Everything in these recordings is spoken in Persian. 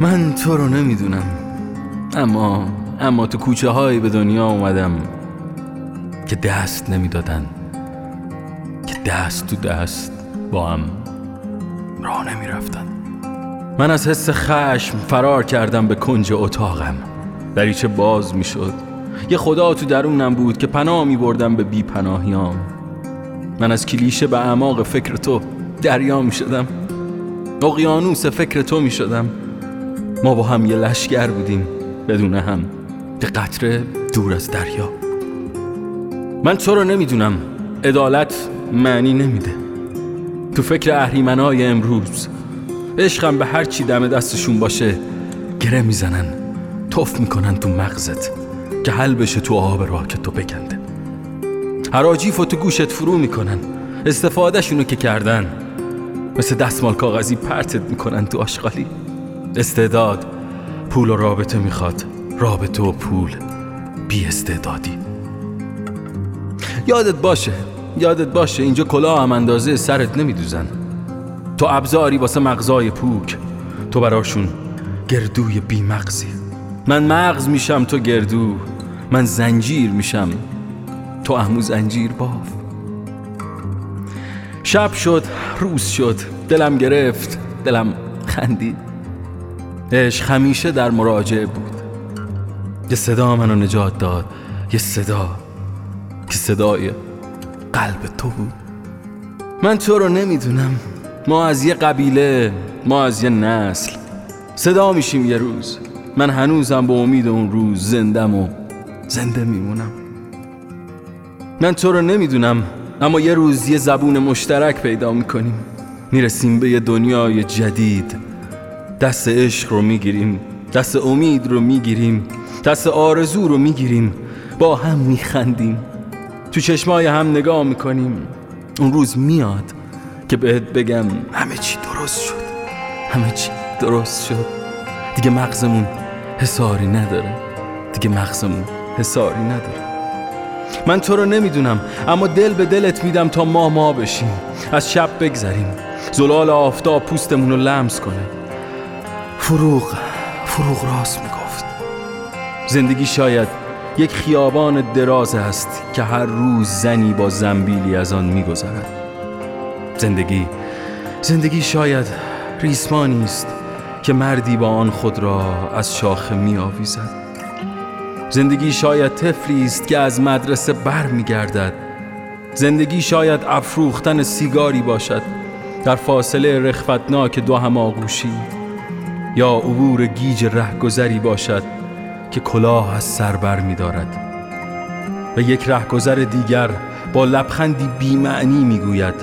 من تو رو نمی‌دونم. اما اما تو کوچه های به دنیا اومدم که دست نمی‌دادن. که دست تو دست با هم راه نمی‌رفتن. من از حس خشم فرار کردم به کنج اتاقم. دریچه باز می‌شد. یه خدا تو درونم بود که پناه می بردم به بی پناهیام من از کلیشه به اعماق فکر تو دریا می شدم اقیانوس فکر تو می شدم ما با هم یه لشگر بودیم بدون هم. به قطره دور از دریا. من تو رو نمی‌دونم. عدالت معنی نمیده. تو فکر اهریمنای امروز عشقم به هر چی دم دستشون باشه گره می‌زنن توف می‌کنن تو مغزت که حل بشه تو آب راه که تو بکنده حراجیف و تو گوشت فرو می‌کنن استفادهشونو که کردن. مثل دستمال کاغذی پرتت می‌کنن تو آشغالی. استعداد. پول و رابطه می‌خواد. رابطه و پول. بی استعدادی. یادت باشه. یادت باشه. اینجا کلاه هم اندازه سرت نمیدوزن. تو ابزاری واسه مغزای پوک. تو براشون گردوی بی مغزی. من مغز میشم تو گردو. من زنجیر میشم. تو امو زنجیر باف. شب شد روز شد. دلم گرفت. دلم خندید. عشق همیشه در مراجعه بود. یه صدا منو نجات داد یه صدا که صدای قلب تو بود. من تو رو نمی‌دونم. ما از یه قبیله ما از یه نسل. صدا میشیم یه روز. من هنوزم به امید اون روز زندم و زنده میمونم. من تو رو نمی‌دونم اما یه روز یه زبون مشترک پیدا می‌کنیم. می‌رسیم به یه دنیای جدید. دست عشق رو می‌گیریم دست امید رو می‌گیریم دست آرزو رو می‌گیریم با هم میخندیم. تو چشمای هم نگاه می‌کنیم. اون روز میاد که بهت بگم همه چی درست شد. همه چی درست شد. دیگه مغزمون حساری نداره. دیگه مغزمون حساری نداره. من تو رو نمی‌دونم اما دل به دلت میدم تا ما ما بشیم. از شب بگذریم. زلال آفتاب پوستمون رو لمس کنه. فروغ فروغ راست می‌گفت. زندگی شاید یک خیابان دراز است که هر روز زنی با زنبیلی از آن میگذرد. زندگی زندگی شاید ریسمانی است که مردی با آن خود را از شاخه می آویزد زندگی شاید طفلی است که از مدرسه بر می گردد زندگی شاید افروختن سیگاری باشد. در فاصله رخفتناک دو هماغوشی یا عبور گیج رهگذری باشد که کلاه از سر بر می دارد. و یک رهگذر دیگر با لبخندی بیمعنی می گوید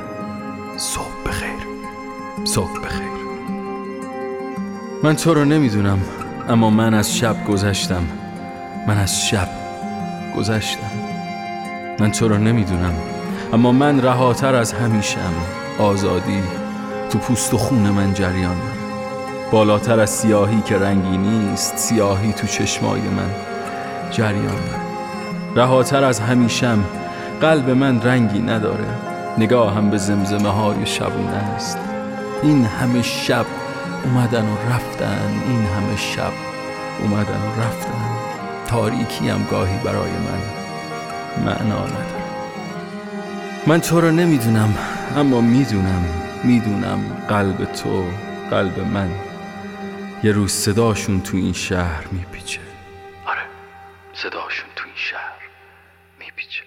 صبح بخیر صبح بخیر. من تو رو نمی‌دونم اما من از شب گذشتم. من از شب گذشتم. من تو رو نمی‌دونم اما من رهاتر از همیشم آزادی تو پوست و خون من جریان. بالاتر از سیاهی که رنگی نیست سیاهی تو چشمای من. جریان رهاتر از همیشم قلب من رنگی نداره. نگاه هم به زمزمه های شبونه است. این همه شب اومدن و رفتن این همه شب اومدن و رفتن. تاریکی هم گاهی برای من. معنا نداره. من تو رو نمی‌دونم اما می‌دونم می‌دونم قلب تو قلب من. یه روز صداشون تو این شهر میپیچه. آره صداشون تو این شهر میپیچه.